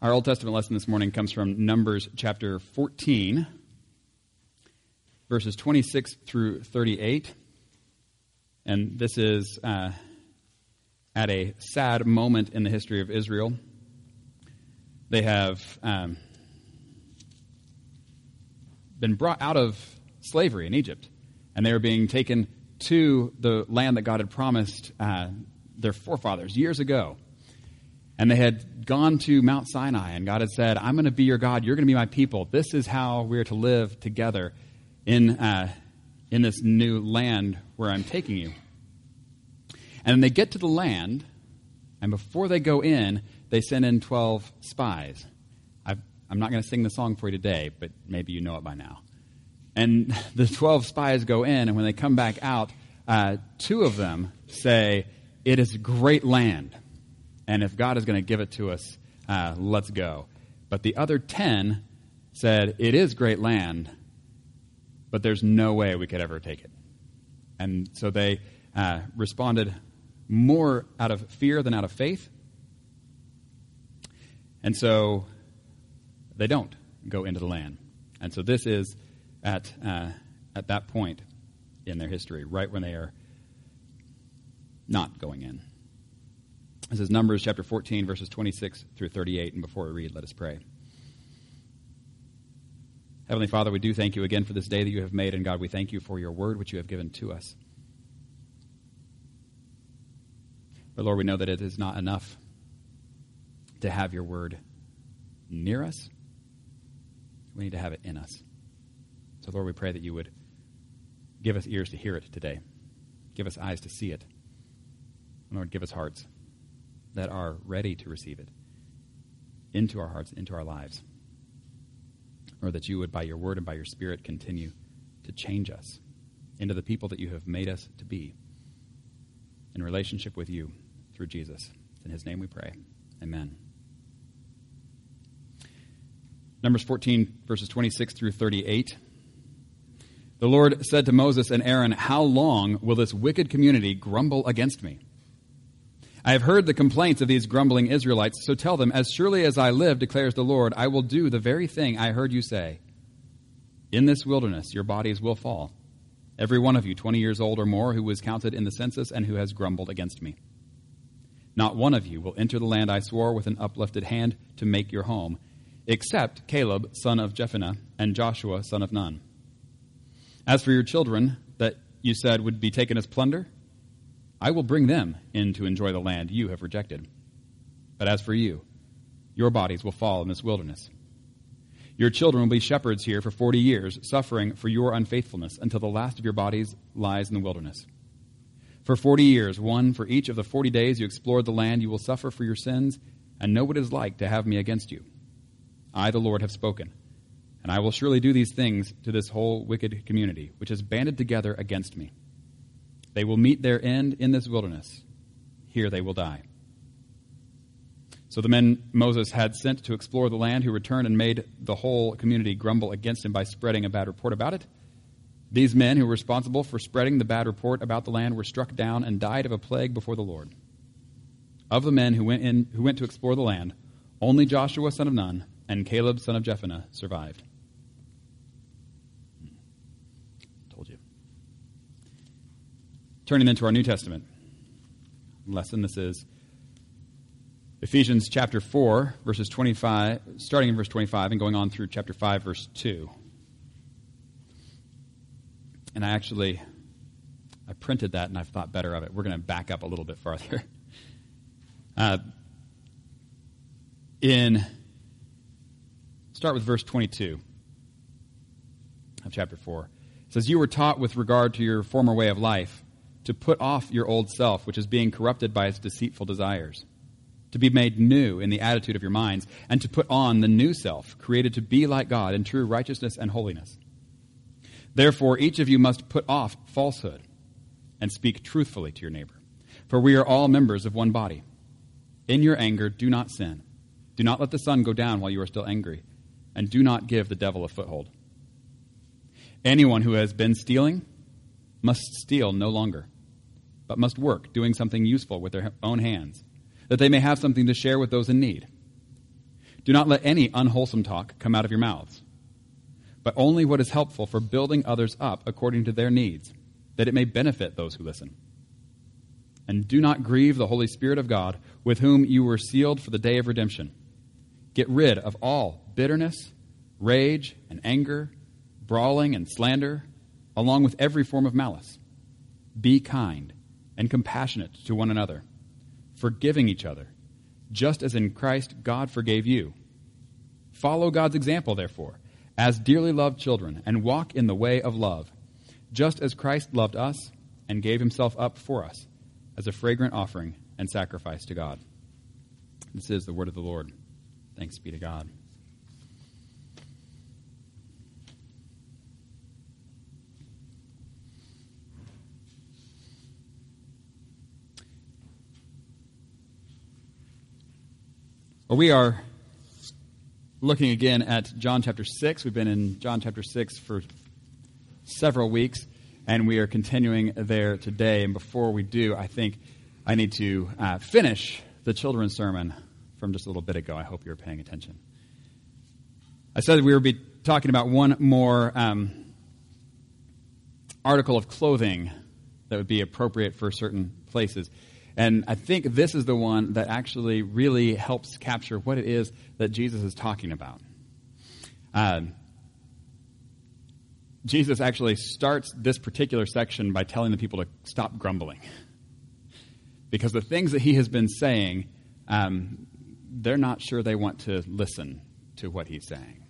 Our Old Testament lesson this morning comes from Numbers chapter 14, verses 26 through 38. And this is uh, at a sad moment in the history of Israel. They have um, been brought out of slavery in Egypt, and they are being taken to the land that God had promised uh, their forefathers years ago. And they had gone to Mount Sinai, and God had said, I'm going to be your God. You're going to be my people. This is how we're to live together in, uh, in this new land where I'm taking you. And they get to the land, and before they go in, they send in 12 spies. i am not going to sing the song for you today, but maybe you know it by now. And the 12 spies go in, and when they come back out, uh, two of them say, It is great land. And if God is going to give it to us, uh, let's go. But the other 10 said, It is great land, but there's no way we could ever take it. And so they uh, responded more out of fear than out of faith. And so they don't go into the land. And so this is at, uh, at that point in their history, right when they are not going in. This is Numbers chapter 14, verses 26 through 38. And before we read, let us pray. Heavenly Father, we do thank you again for this day that you have made. And God, we thank you for your word which you have given to us. But Lord, we know that it is not enough to have your word near us. We need to have it in us. So, Lord, we pray that you would give us ears to hear it today, give us eyes to see it. And Lord, give us hearts that are ready to receive it into our hearts, into our lives. Or that you would, by your word and by your spirit, continue to change us into the people that you have made us to be in relationship with you through Jesus. In his name we pray. Amen. Numbers 14, verses 26 through 38. The Lord said to Moses and Aaron, How long will this wicked community grumble against me? I have heard the complaints of these grumbling Israelites, so tell them, As surely as I live, declares the Lord, I will do the very thing I heard you say. In this wilderness your bodies will fall, every one of you, 20 years old or more, who was counted in the census and who has grumbled against me. Not one of you will enter the land I swore with an uplifted hand to make your home, except Caleb, son of Jephunneh, and Joshua, son of Nun. As for your children that you said would be taken as plunder, I will bring them in to enjoy the land you have rejected. But as for you, your bodies will fall in this wilderness. Your children will be shepherds here for forty years, suffering for your unfaithfulness until the last of your bodies lies in the wilderness. For forty years, one for each of the forty days you explored the land, you will suffer for your sins and know what it is like to have me against you. I, the Lord, have spoken, and I will surely do these things to this whole wicked community, which has banded together against me. They will meet their end in this wilderness. Here they will die. So the men Moses had sent to explore the land, who returned and made the whole community grumble against him by spreading a bad report about it, these men who were responsible for spreading the bad report about the land were struck down and died of a plague before the Lord. Of the men who went, in, who went to explore the land, only Joshua son of Nun and Caleb son of Jephunneh survived. Told you. Turning into our New Testament lesson, this is Ephesians chapter 4, verses 25, starting in verse 25 and going on through chapter 5, verse 2. And I actually I printed that and I've thought better of it. We're going to back up a little bit farther. Uh, in start with verse 22 of chapter 4. It says, You were taught with regard to your former way of life to put off your old self, which is being corrupted by its deceitful desires, to be made new in the attitude of your minds, and to put on the new self, created to be like God in true righteousness and holiness. Therefore, each of you must put off falsehood and speak truthfully to your neighbor. For we are all members of one body. In your anger, do not sin. Do not let the sun go down while you are still angry, and do not give the devil a foothold. Anyone who has been stealing must steal no longer, but must work, doing something useful with their own hands, that they may have something to share with those in need. Do not let any unwholesome talk come out of your mouths, but only what is helpful for building others up according to their needs, that it may benefit those who listen. And do not grieve the Holy Spirit of God, with whom you were sealed for the day of redemption. Get rid of all bitterness, rage, and anger, brawling and slander, along with every form of malice. Be kind and compassionate to one another, forgiving each other, just as in Christ God forgave you. Follow God's example, therefore, as dearly loved children, and walk in the way of love, just as Christ loved us and gave himself up for us as a fragrant offering and sacrifice to God. This is the word of the Lord. Thanks be to God. Well, we are looking again at John chapter 6. We've been in John chapter 6 for several weeks, and we are continuing there today. And before we do, I think I need to uh, finish the children's sermon from just a little bit ago. I hope you're paying attention. I said we would be talking about one more um, article of clothing that would be appropriate for certain places. And I think this is the one that actually really helps capture what it is that Jesus is talking about. Uh, Jesus actually starts this particular section by telling the people to stop grumbling. Because the things that he has been saying, um, they're not sure they want to listen to what he's saying.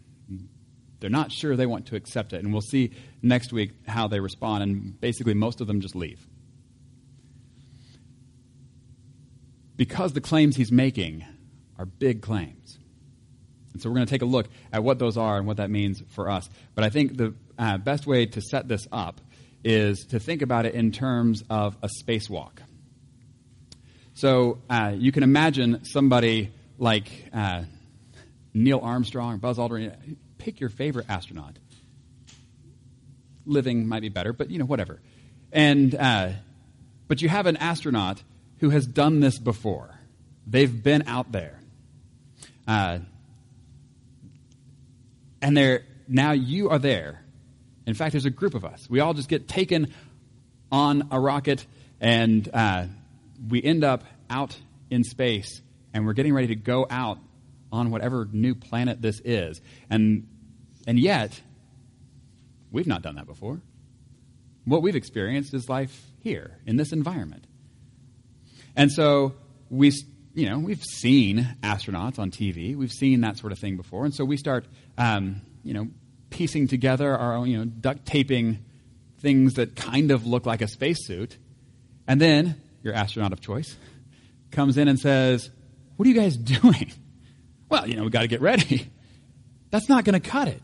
They're not sure they want to accept it. And we'll see next week how they respond. And basically, most of them just leave. Because the claims he's making are big claims. And so we're going to take a look at what those are and what that means for us. But I think the uh, best way to set this up is to think about it in terms of a spacewalk. So uh, you can imagine somebody like uh, Neil Armstrong, Buzz Aldrin, pick your favorite astronaut. Living might be better, but you know, whatever. And, uh, but you have an astronaut who has done this before. They've been out there. Uh, and they're, now you are there. In fact, there's a group of us. We all just get taken on a rocket and uh, we end up out in space and we're getting ready to go out on whatever new planet this is. And, and yet, we've not done that before. What we've experienced is life here in this environment. And so we, you know, we've seen astronauts on TV. We've seen that sort of thing before. And so we start, um, you know, piecing together our own, you know, duct taping things that kind of look like a spacesuit. And then your astronaut of choice comes in and says, What are you guys doing? Well, you know, we've got to get ready. That's not going to cut it.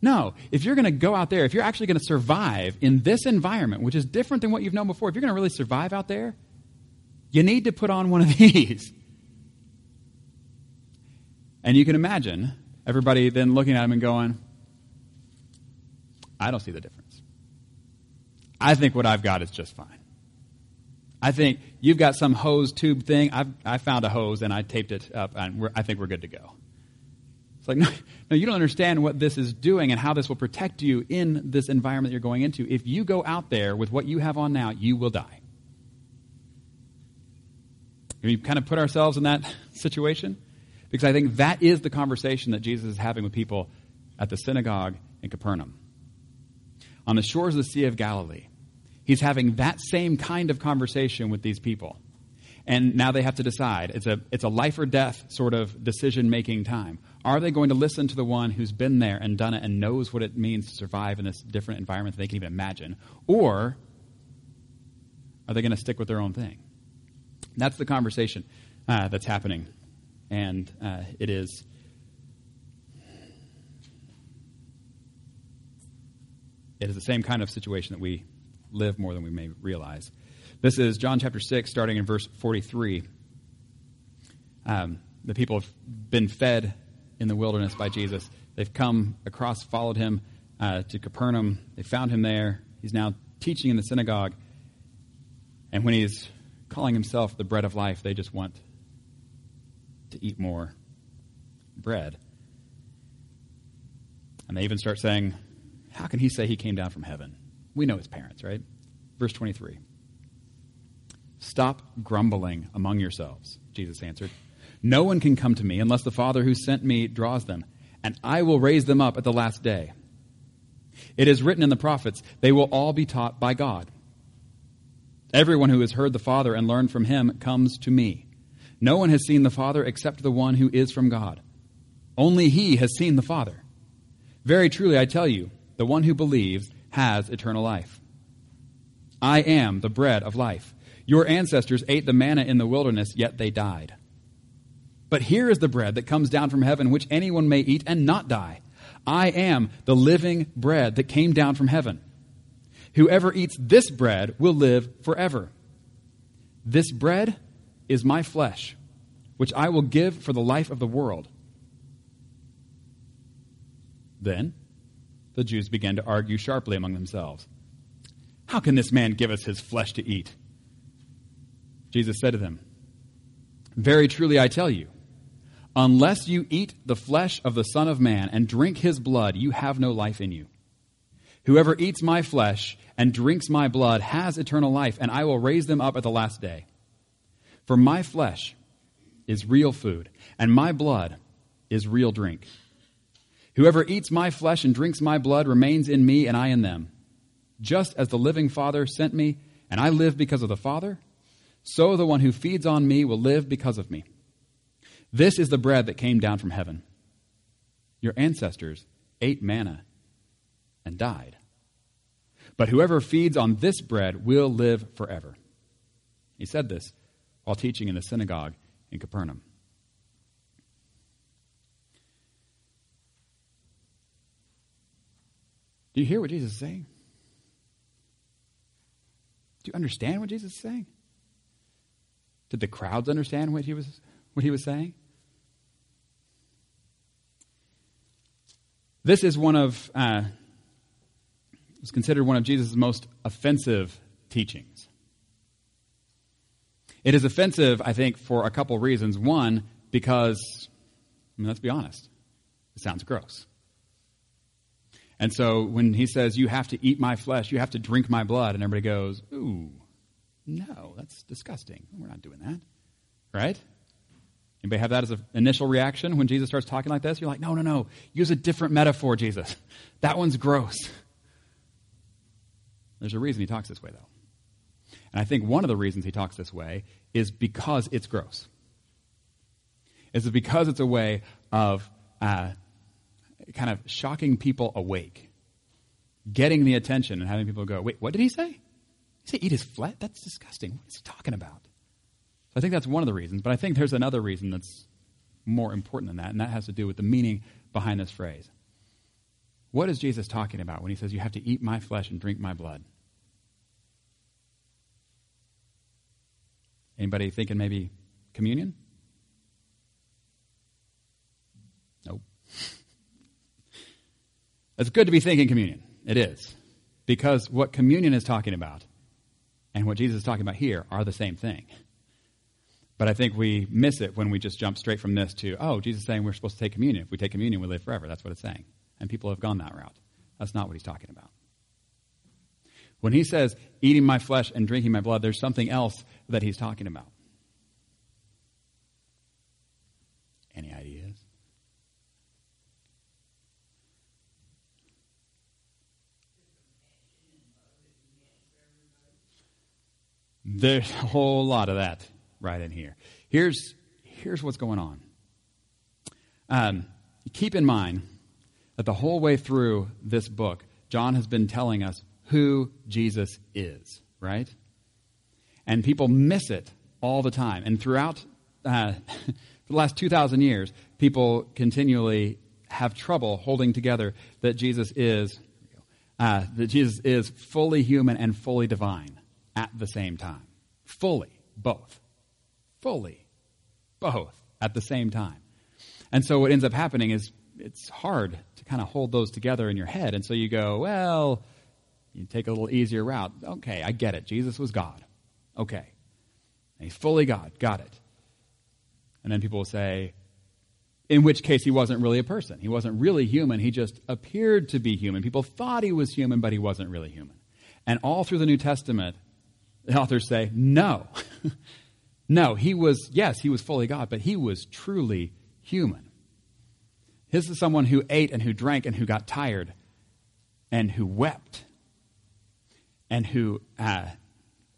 No, if you're going to go out there, if you're actually going to survive in this environment, which is different than what you've known before, if you're going to really survive out there, you need to put on one of these. And you can imagine everybody then looking at him and going, I don't see the difference. I think what I've got is just fine. I think you've got some hose tube thing. I've, I found a hose and I taped it up, and I think we're good to go. It's like, no, no, you don't understand what this is doing and how this will protect you in this environment you're going into. If you go out there with what you have on now, you will die. We kind of put ourselves in that situation? Because I think that is the conversation that Jesus is having with people at the synagogue in Capernaum. On the shores of the Sea of Galilee, he's having that same kind of conversation with these people. And now they have to decide. It's a, it's a life or death sort of decision making time. Are they going to listen to the one who's been there and done it and knows what it means to survive in this different environment that they can even imagine? Or are they going to stick with their own thing? That's the conversation uh, that's happening. And uh, it is. It is the same kind of situation that we live more than we may realize. This is John chapter 6, starting in verse 43. Um, the people have been fed in the wilderness by Jesus. They've come across, followed him uh, to Capernaum. They found him there. He's now teaching in the synagogue. And when he's calling himself the bread of life. They just want to eat more. bread. And they even start saying, How can he say he came down from heaven? We know his parents, right? Verse 23. Stop grumbling among yourselves, Jesus answered. No one can come to me unless the Father who sent me draws them, and I will raise them up at the last day. It is written in the prophets, they will all be taught by God. Everyone who has heard the Father and learned from him comes to me. No one has seen the Father except the one who is from God. Only he has seen the Father. Very truly, I tell you, the one who believes has eternal life. I am the bread of life. Your ancestors ate the manna in the wilderness, yet they died. But here is the bread that comes down from heaven, which anyone may eat and not die. I am the living bread that came down from heaven. Whoever eats this bread will live forever. This bread is my flesh, which I will give for the life of the world. Then the Jews began to argue sharply among themselves. How can this man give us his flesh to eat? Jesus said to them, Very truly I tell you, unless you eat the flesh of the Son of Man and drink his blood, you have no life in you. Whoever eats my flesh and drinks my blood has eternal life, and I will raise them up at the last day. For my flesh is real food, and my blood is real drink. Whoever eats my flesh and drinks my blood remains in me, and I in them. Just as the living Father sent me, and I live because of the Father, so the one who feeds on me will live because of me. This is the bread that came down from heaven. Your ancestors ate manna and died. But whoever feeds on this bread will live forever. He said this while teaching in the synagogue in Capernaum. Do you hear what Jesus is saying? Do you understand what Jesus is saying? Did the crowds understand what he was, what he was saying? This is one of, uh, was considered one of Jesus' most offensive teachings. It is offensive, I think, for a couple reasons. One, because, I mean, let's be honest, it sounds gross. And so when he says, You have to eat my flesh, you have to drink my blood, and everybody goes, Ooh, no, that's disgusting. We're not doing that. Right? Anybody have that as an initial reaction when Jesus starts talking like this? You're like, No, no, no. Use a different metaphor, Jesus. That one's gross. There's a reason he talks this way, though. And I think one of the reasons he talks this way is because it's gross. Is because it's a way of uh, kind of shocking people awake, getting the attention and having people go, wait, what did he say? He said, eat his flesh? That's disgusting. What is he talking about? So I think that's one of the reasons, but I think there's another reason that's more important than that, and that has to do with the meaning behind this phrase. What is Jesus talking about when he says, You have to eat my flesh and drink my blood? Anybody thinking maybe communion? Nope. it's good to be thinking communion. It is. Because what communion is talking about and what Jesus is talking about here are the same thing. But I think we miss it when we just jump straight from this to, oh, Jesus is saying we're supposed to take communion. If we take communion, we live forever. That's what it's saying. And people have gone that route. That's not what he's talking about. When he says eating my flesh and drinking my blood, there's something else that he's talking about. Any ideas? There's a whole lot of that right in here. Here's, here's what's going on. Um, keep in mind that the whole way through this book, John has been telling us who Jesus is, right? And people miss it all the time. And throughout uh, the last 2,000 years, people continually have trouble holding together that Jesus is uh, that Jesus is fully human and fully divine at the same time. Fully, both. Fully, both at the same time. And so what ends up happening is it's hard to kind of hold those together in your head. And so you go, well, you take a little easier route. Okay, I get it. Jesus was God. Okay. And he's fully God. Got it. And then people will say, in which case he wasn't really a person. He wasn't really human. He just appeared to be human. People thought he was human, but he wasn't really human. And all through the New Testament, the authors say, no. no, he was, yes, he was fully God, but he was truly human. This is someone who ate and who drank and who got tired and who wept and who uh,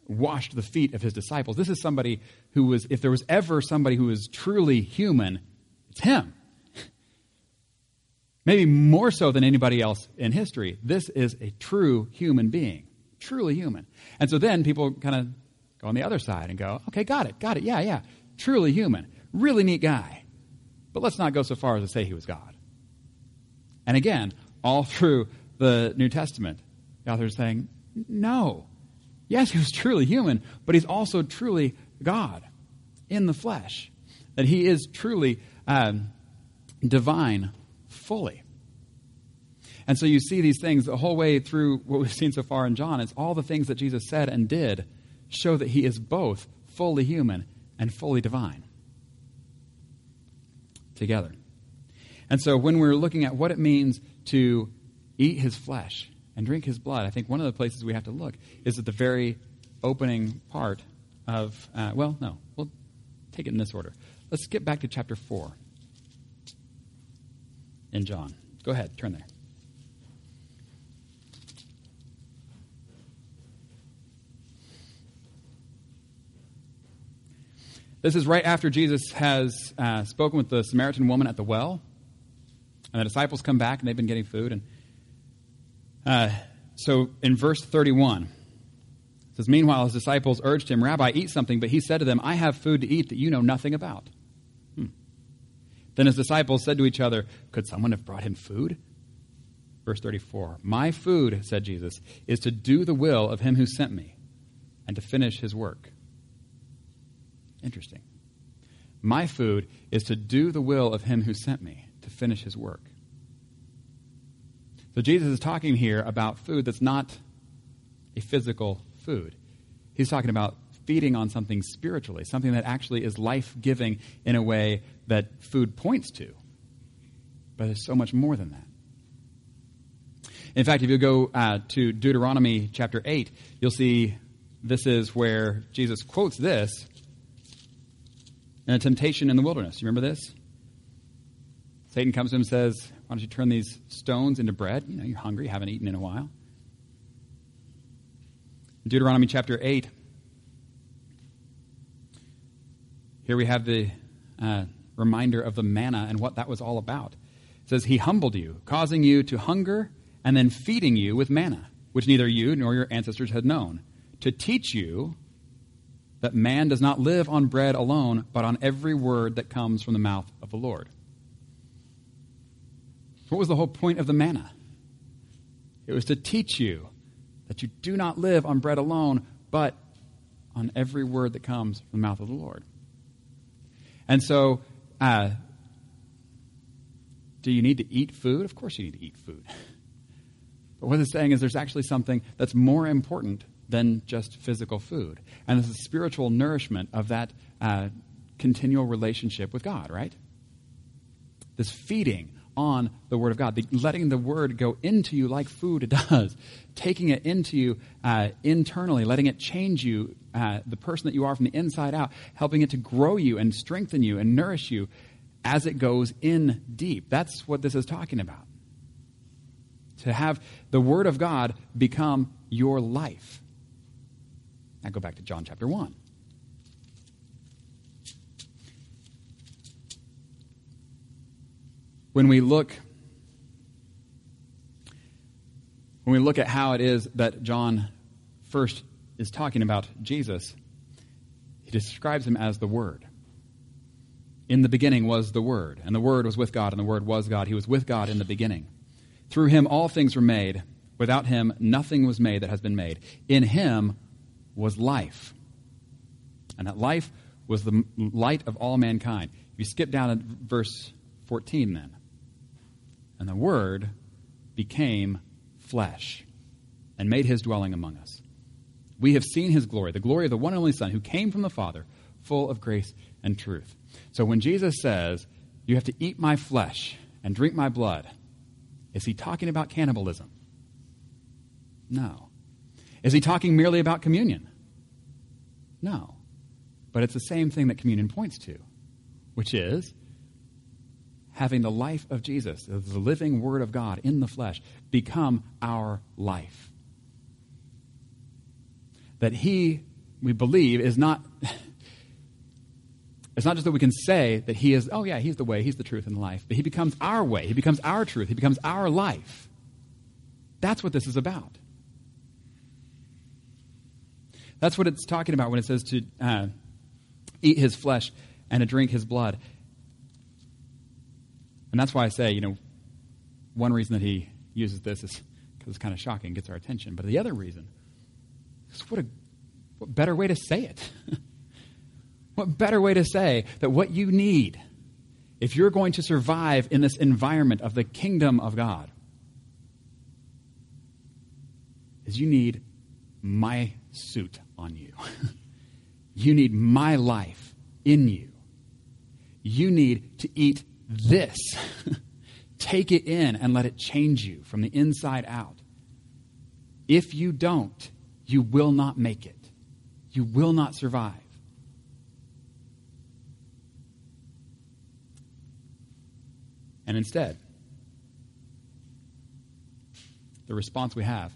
washed the feet of his disciples. This is somebody who was, if there was ever somebody who was truly human, it's him. Maybe more so than anybody else in history. This is a true human being, truly human. And so then people kind of go on the other side and go, okay, got it, got it, yeah, yeah, truly human, really neat guy. But let's not go so far as to say he was God. And again, all through the New Testament, the author is saying, no. Yes, he was truly human, but he's also truly God in the flesh. That he is truly um, divine fully. And so you see these things the whole way through what we've seen so far in John. It's all the things that Jesus said and did show that he is both fully human and fully divine together. And so when we're looking at what it means to eat his flesh and drink his blood, I think one of the places we have to look is at the very opening part of, uh, well, no, we'll take it in this order. Let's skip back to chapter 4 in John. Go ahead, turn there. This is right after Jesus has uh, spoken with the Samaritan woman at the well. And the disciples come back and they've been getting food. And uh, so in verse 31, it says, Meanwhile, his disciples urged him, Rabbi, eat something. But he said to them, I have food to eat that you know nothing about. Hmm. Then his disciples said to each other, Could someone have brought him food? Verse 34 My food, said Jesus, is to do the will of him who sent me and to finish his work. Interesting. My food is to do the will of him who sent me, to finish his work. So Jesus is talking here about food that's not a physical food. He's talking about feeding on something spiritually, something that actually is life giving in a way that food points to. But there's so much more than that. In fact, if you go uh, to Deuteronomy chapter 8, you'll see this is where Jesus quotes this and a temptation in the wilderness. You remember this? Satan comes to him and says, Why don't you turn these stones into bread? You know, you're hungry, you haven't eaten in a while. Deuteronomy chapter 8, here we have the uh, reminder of the manna and what that was all about. It says, He humbled you, causing you to hunger, and then feeding you with manna, which neither you nor your ancestors had known, to teach you that man does not live on bread alone, but on every word that comes from the mouth of the Lord. What was the whole point of the manna? It was to teach you that you do not live on bread alone, but on every word that comes from the mouth of the Lord. And so, uh, do you need to eat food? Of course, you need to eat food. But what it's saying is there's actually something that's more important than just physical food. And it's the spiritual nourishment of that uh, continual relationship with God, right? This feeding on the Word of God, the, letting the Word go into you like food does, taking it into you uh, internally, letting it change you, uh, the person that you are from the inside out, helping it to grow you and strengthen you and nourish you as it goes in deep. That's what this is talking about. To have the Word of God become your life. Now go back to John chapter 1. When we look when we look at how it is that John first is talking about Jesus, he describes him as the Word. In the beginning was the Word, and the Word was with God, and the Word was God. He was with God in the beginning. Through him all things were made. Without him nothing was made that has been made. In him was life. And that life was the light of all mankind. If you skip down to verse 14, then. And the Word became flesh and made his dwelling among us. We have seen his glory, the glory of the one and only Son who came from the Father, full of grace and truth. So when Jesus says You have to eat my flesh and drink my blood. Is he talking about cannibalism? No. Is he talking merely about communion? No. But it's the same thing that communion points to, which is having the life of Jesus, the living Word of God in the flesh, become our life. That He, we believe, is not. It's not just that we can say that He is, oh, yeah, He's the way, He's the truth and life, but He becomes our way, He becomes our truth, He becomes our life. That's what this is about. That's what it's talking about when it says to uh, eat His flesh and to drink His blood. And that's why I say, you know, one reason that he uses this is because it's kind of shocking, gets our attention. But the other reason is what a what better way to say it? what better way to say that what you need, if you're going to survive in this environment of the kingdom of God, is you need my suit on you. you need my life in you. You need to eat this. Take it in and let it change you from the inside out. If you don't, you will not make it. You will not survive. And instead, the response we have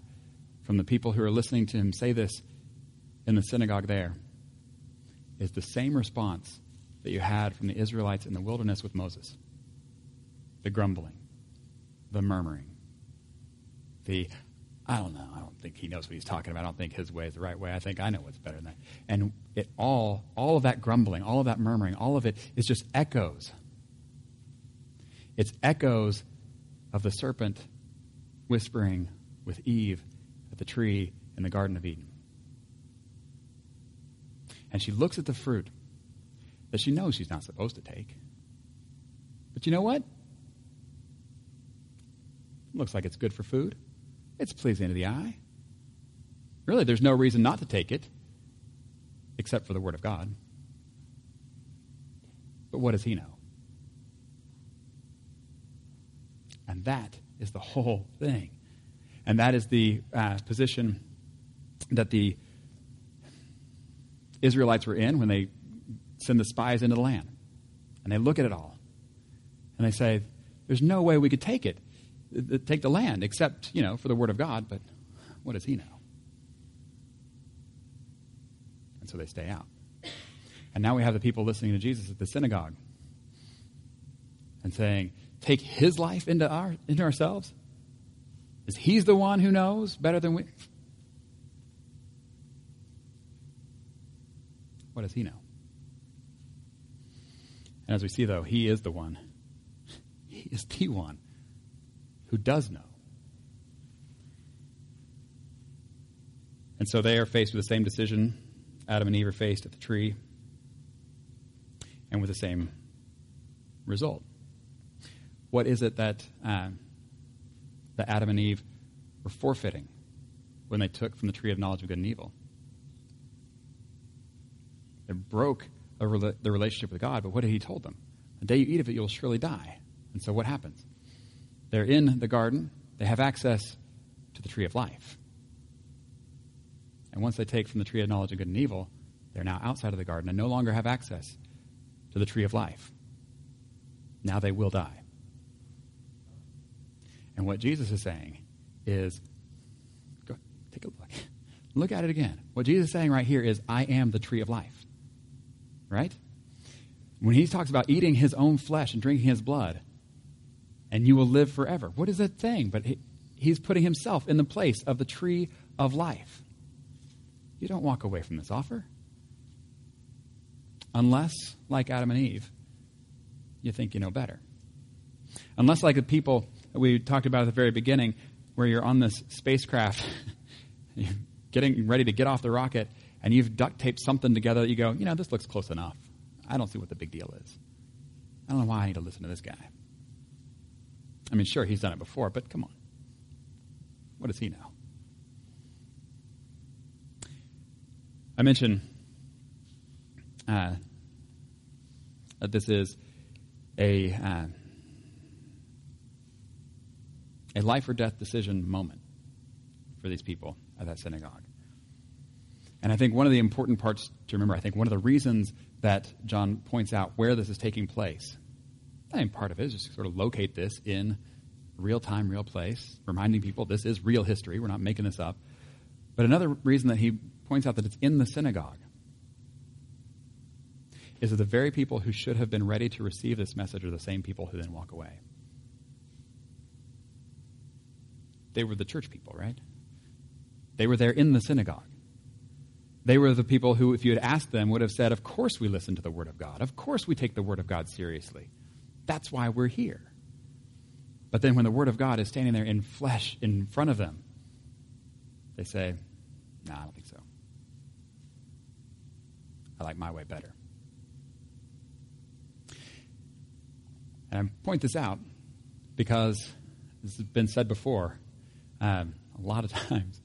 from the people who are listening to him say this in the synagogue there is the same response that you had from the Israelites in the wilderness with Moses the grumbling, the murmuring, the I don't know. I don't think he knows what he's talking about. I don't think his way is the right way. I think I know what's better than that. And it all, all of that grumbling, all of that murmuring, all of it is just echoes. It's echoes of the serpent whispering with Eve at the tree in the Garden of Eden. And she looks at the fruit that she knows she's not supposed to take. But you know what? Looks like it's good for food. It's pleasing to the eye. Really, there's no reason not to take it except for the Word of God. But what does he know? And that is the whole thing. And that is the uh, position that the Israelites were in when they send the spies into the land. And they look at it all. And they say, There's no way we could take it, take the land, except, you know, for the word of God, but what does he know? And so they stay out. And now we have the people listening to Jesus at the synagogue and saying, Take his life into, our, into ourselves? Is he's the one who knows better than we? What does he know? And as we see, though, he is the one. He is the one who does know. And so they are faced with the same decision Adam and Eve are faced at the tree, and with the same result. What is it that, uh, that Adam and Eve were forfeiting when they took from the tree of knowledge of good and evil? They broke the relationship with God, but what had He told them? The day you eat of it, you'll surely die. And so what happens? They're in the garden, they have access to the tree of life. And once they take from the tree of knowledge of good and evil, they're now outside of the garden and no longer have access to the tree of life. Now they will die. And what Jesus is saying is go, take a look. Look at it again. What Jesus is saying right here is, I am the tree of life right? When he talks about eating his own flesh and drinking his blood, and you will live forever. What is that thing? But he, he's putting himself in the place of the tree of life. You don't walk away from this offer. Unless, like Adam and Eve, you think you know better. Unless, like the people that we talked about at the very beginning, where you're on this spacecraft, you're getting ready to get off the rocket, and you've duct taped something together that you go, you know, this looks close enough. I don't see what the big deal is. I don't know why I need to listen to this guy. I mean, sure, he's done it before, but come on. What does he know? I mentioned uh, that this is a, uh, a life or death decision moment for these people at that synagogue. And I think one of the important parts to remember, I think one of the reasons that John points out where this is taking place, I think part of it is just sort of locate this in real time, real place, reminding people this is real history. We're not making this up. But another reason that he points out that it's in the synagogue is that the very people who should have been ready to receive this message are the same people who then walk away. They were the church people, right? They were there in the synagogue. They were the people who, if you had asked them, would have said, Of course we listen to the Word of God. Of course we take the Word of God seriously. That's why we're here. But then when the Word of God is standing there in flesh in front of them, they say, No, nah, I don't think so. I like my way better. And I point this out because this has been said before um, a lot of times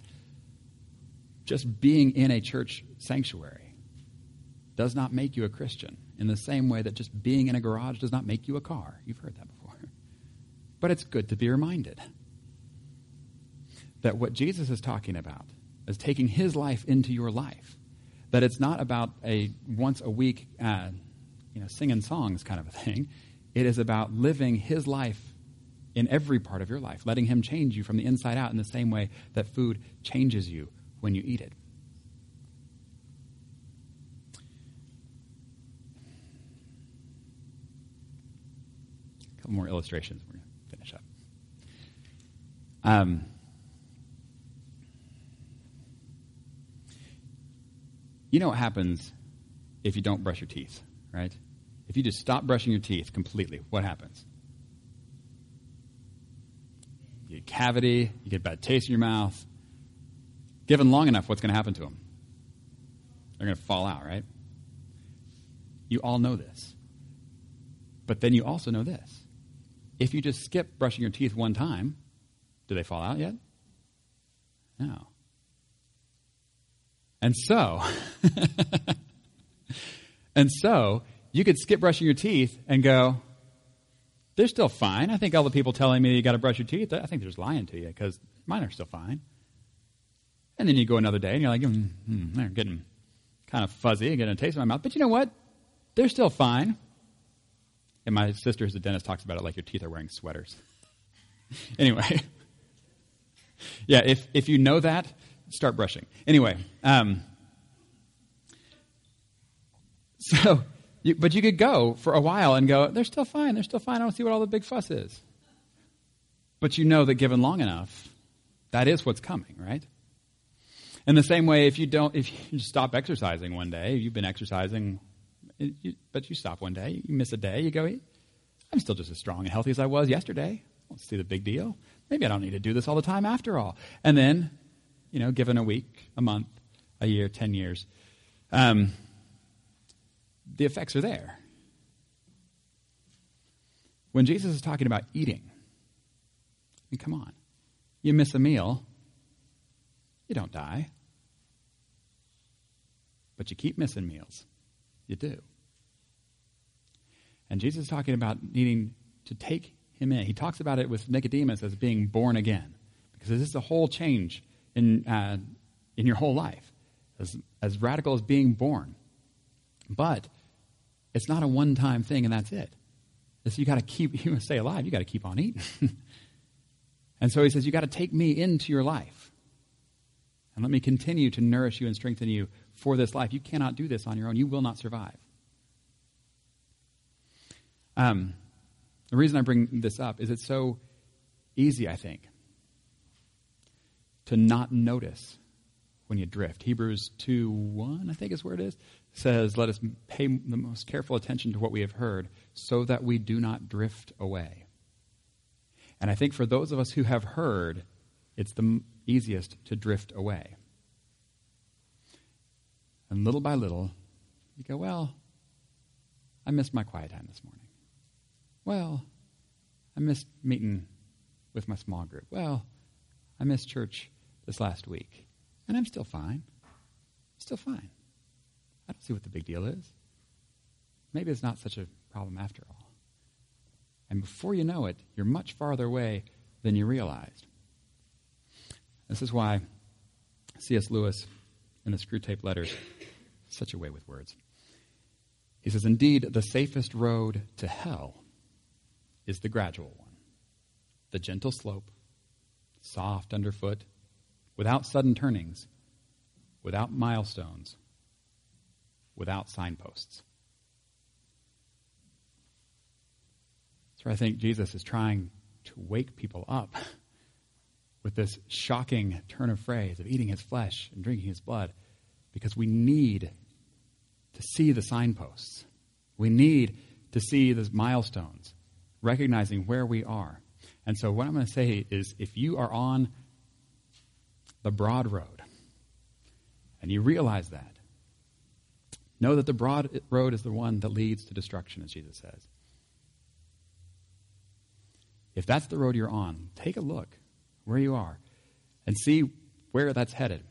just being in a church sanctuary does not make you a Christian in the same way that just being in a garage does not make you a car. You've heard that before. But it's good to be reminded that what Jesus is talking about is taking his life into your life. That it's not about a once a week, uh, you know, singing songs kind of a thing. It is about living his life in every part of your life, letting him change you from the inside out in the same way that food changes you when you eat it. Couple more illustrations. We're going to finish up. Um, you know what happens if you don't brush your teeth, right? If you just stop brushing your teeth completely, what happens? You get cavity, you get bad taste in your mouth, Given long enough, what's going to happen to them? They're going to fall out, right? You all know this. But then you also know this. If you just skip brushing your teeth one time, do they fall out yet? No. And so, and so, you could skip brushing your teeth and go, they're still fine. I think all the people telling me you got to brush your teeth, I think they're just lying to you because mine are still fine. And then you go another day and you're like, mm, mm, they're getting kind of fuzzy, and getting a taste in my mouth. But you know what? They're still fine. And my sister, who's a dentist, talks about it like your teeth are wearing sweaters. anyway. yeah, if, if you know that, start brushing. Anyway. Um, so, you, but you could go for a while and go, they're still fine, they're still fine. I don't see what all the big fuss is. But you know that given long enough, that is what's coming, right? In the same way, if you don't, if you stop exercising one day, you've been exercising, but you stop one day, you miss a day, you go, eat. I'm still just as strong and healthy as I was yesterday. Don't see the big deal. Maybe I don't need to do this all the time after all. And then, you know, given a week, a month, a year, 10 years, um, the effects are there. When Jesus is talking about eating, I mean, come on. You miss a meal, you don't die but you keep missing meals. You do. And Jesus is talking about needing to take him in. He talks about it with Nicodemus as being born again, because this is a whole change in, uh, in your whole life, as, as radical as being born. But it's not a one time thing and that's it. It's, you got to keep, you stay alive, you got to keep on eating. and so he says, you got to take me into your life. And let me continue to nourish you and strengthen you for this life. You cannot do this on your own. You will not survive. Um, the reason I bring this up is it's so easy, I think, to not notice when you drift. Hebrews 2 1, I think is where it is, says, Let us pay the most careful attention to what we have heard so that we do not drift away. And I think for those of us who have heard, it's the easiest to drift away. And little by little, you go, well, I missed my quiet time this morning. Well, I missed meeting with my small group. Well, I missed church this last week. And I'm still fine. Still fine. I don't see what the big deal is. Maybe it's not such a problem after all. And before you know it, you're much farther away than you realized. This is why C.S. Lewis, in the Screwtape Letters, such a way with words. He says, Indeed, the safest road to hell is the gradual one, the gentle slope, soft underfoot, without sudden turnings, without milestones, without signposts. So I think Jesus is trying to wake people up with this shocking turn of phrase of eating his flesh and drinking his blood because we need to see the signposts. We need to see the milestones, recognizing where we are. And so, what I'm going to say is if you are on the broad road and you realize that, know that the broad road is the one that leads to destruction, as Jesus says. If that's the road you're on, take a look where you are and see where that's headed.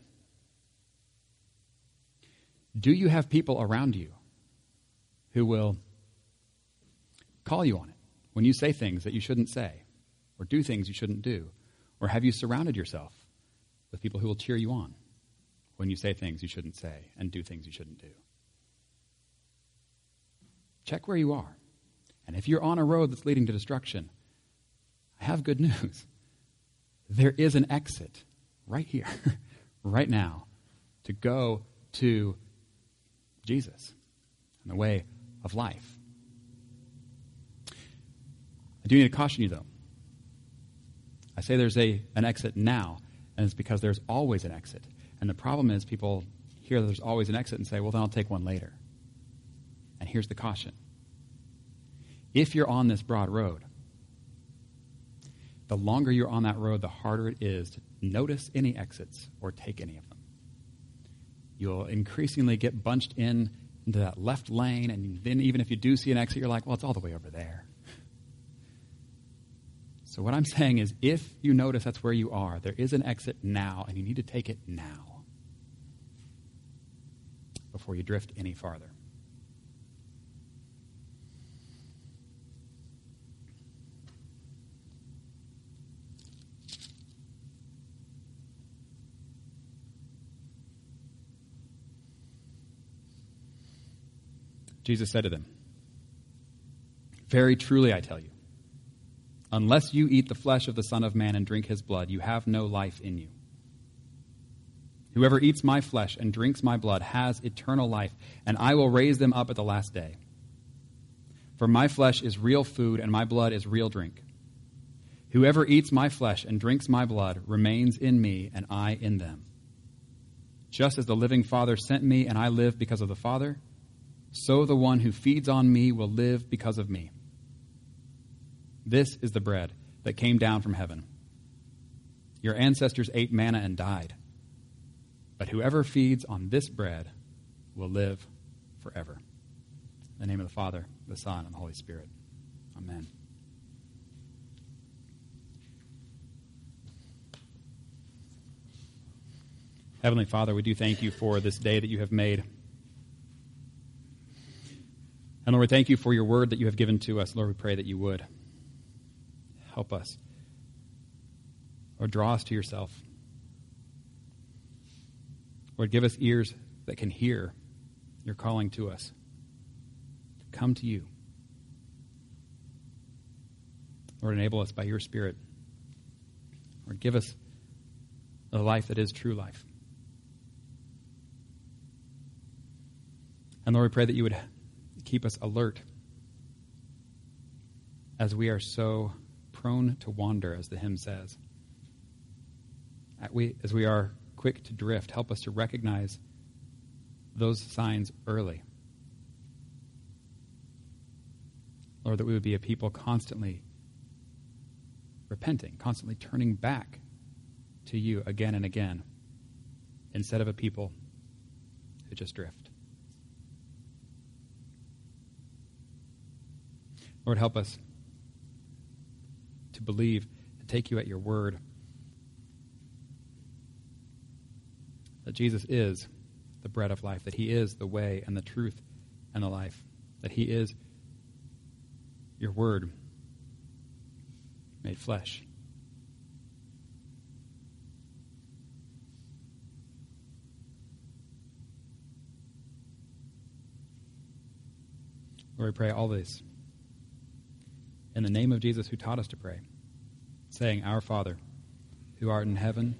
Do you have people around you who will call you on it when you say things that you shouldn't say or do things you shouldn't do? Or have you surrounded yourself with people who will cheer you on when you say things you shouldn't say and do things you shouldn't do? Check where you are. And if you're on a road that's leading to destruction, I have good news. There is an exit right here, right now, to go to Jesus and the way of life. I do need to caution you, though. I say there's a, an exit now, and it's because there's always an exit. And the problem is people hear there's always an exit and say, well, then I'll take one later. And here's the caution if you're on this broad road, the longer you're on that road, the harder it is to notice any exits or take any of them. You'll increasingly get bunched in into that left lane, and then even if you do see an exit, you're like, well, it's all the way over there. So, what I'm saying is, if you notice that's where you are, there is an exit now, and you need to take it now before you drift any farther. Jesus said to them, Very truly I tell you, unless you eat the flesh of the Son of Man and drink his blood, you have no life in you. Whoever eats my flesh and drinks my blood has eternal life, and I will raise them up at the last day. For my flesh is real food, and my blood is real drink. Whoever eats my flesh and drinks my blood remains in me, and I in them. Just as the living Father sent me, and I live because of the Father so the one who feeds on me will live because of me. This is the bread that came down from heaven. Your ancestors ate manna and died. But whoever feeds on this bread will live forever. In the name of the Father, the Son, and the Holy Spirit. Amen. Heavenly Father, we do thank you for this day that you have made. Lord, thank you for your word that you have given to us. Lord, we pray that you would help us or draw us to yourself. Lord, give us ears that can hear your calling to us to come to you. Lord, enable us by your Spirit. Lord, give us a life that is true life. And Lord, we pray that you would keep us alert as we are so prone to wander, as the hymn says. As we are quick to drift, help us to recognize those signs early. Lord, that we would be a people constantly repenting, constantly turning back to you again and again, instead of a people who just drift. Lord, help us to believe, and take you at your word. That Jesus is the bread of life, that he is the way and the truth and the life, that he is your word made flesh. Lord, we pray all this in the name of Jesus who taught us to pray, saying, Our Father, who art in heaven,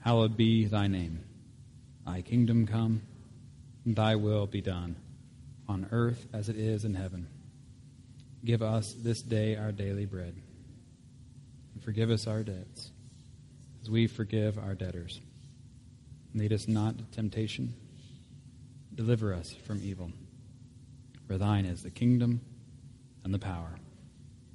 hallowed be thy name. Thy kingdom come, thy will be done, on earth as it is in heaven. Give us this day our daily bread, and forgive us our debts, as we forgive our debtors. Lead us not to temptation, deliver us from evil. For thine is the kingdom and the power